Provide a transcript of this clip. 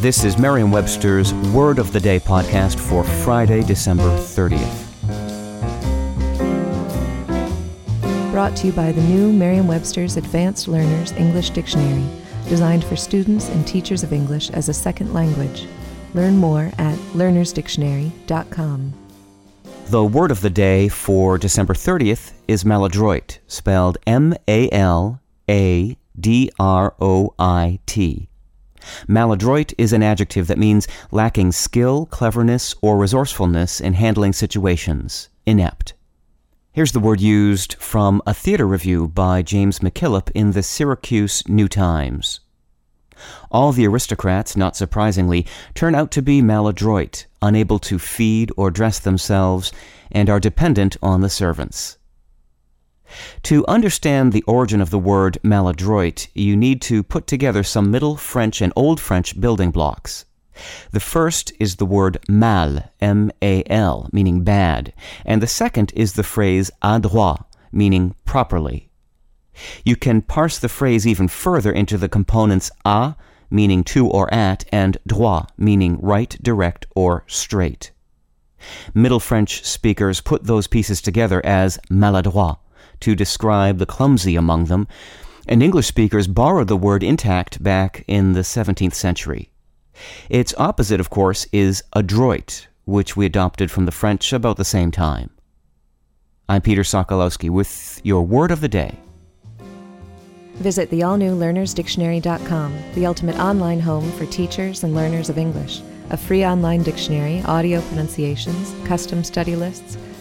This is Merriam Webster's Word of the Day podcast for Friday, December 30th. Brought to you by the new Merriam Webster's Advanced Learners English Dictionary, designed for students and teachers of English as a second language. Learn more at learnersdictionary.com. The word of the day for December 30th is maladroit, spelled M A L A D R O I T. Maladroit is an adjective that means lacking skill, cleverness, or resourcefulness in handling situations, inept. Here's the word used from a theater review by James MacKillop in the Syracuse New Times. All the aristocrats, not surprisingly, turn out to be maladroit, unable to feed or dress themselves, and are dependent on the servants. To understand the origin of the word maladroit, you need to put together some Middle French and Old French building blocks. The first is the word mal, M-A-L, meaning bad, and the second is the phrase adroit, meaning properly. You can parse the phrase even further into the components a, meaning to or at, and droit, meaning right, direct, or straight. Middle French speakers put those pieces together as maladroit to describe the clumsy among them, and English speakers borrowed the word intact back in the 17th century. Its opposite, of course, is adroit, which we adopted from the French about the same time. I'm Peter Sokolowski with your word of the day. Visit the all new learnersdictionary.com, the ultimate online home for teachers and learners of English. A free online dictionary, audio pronunciations, custom study lists,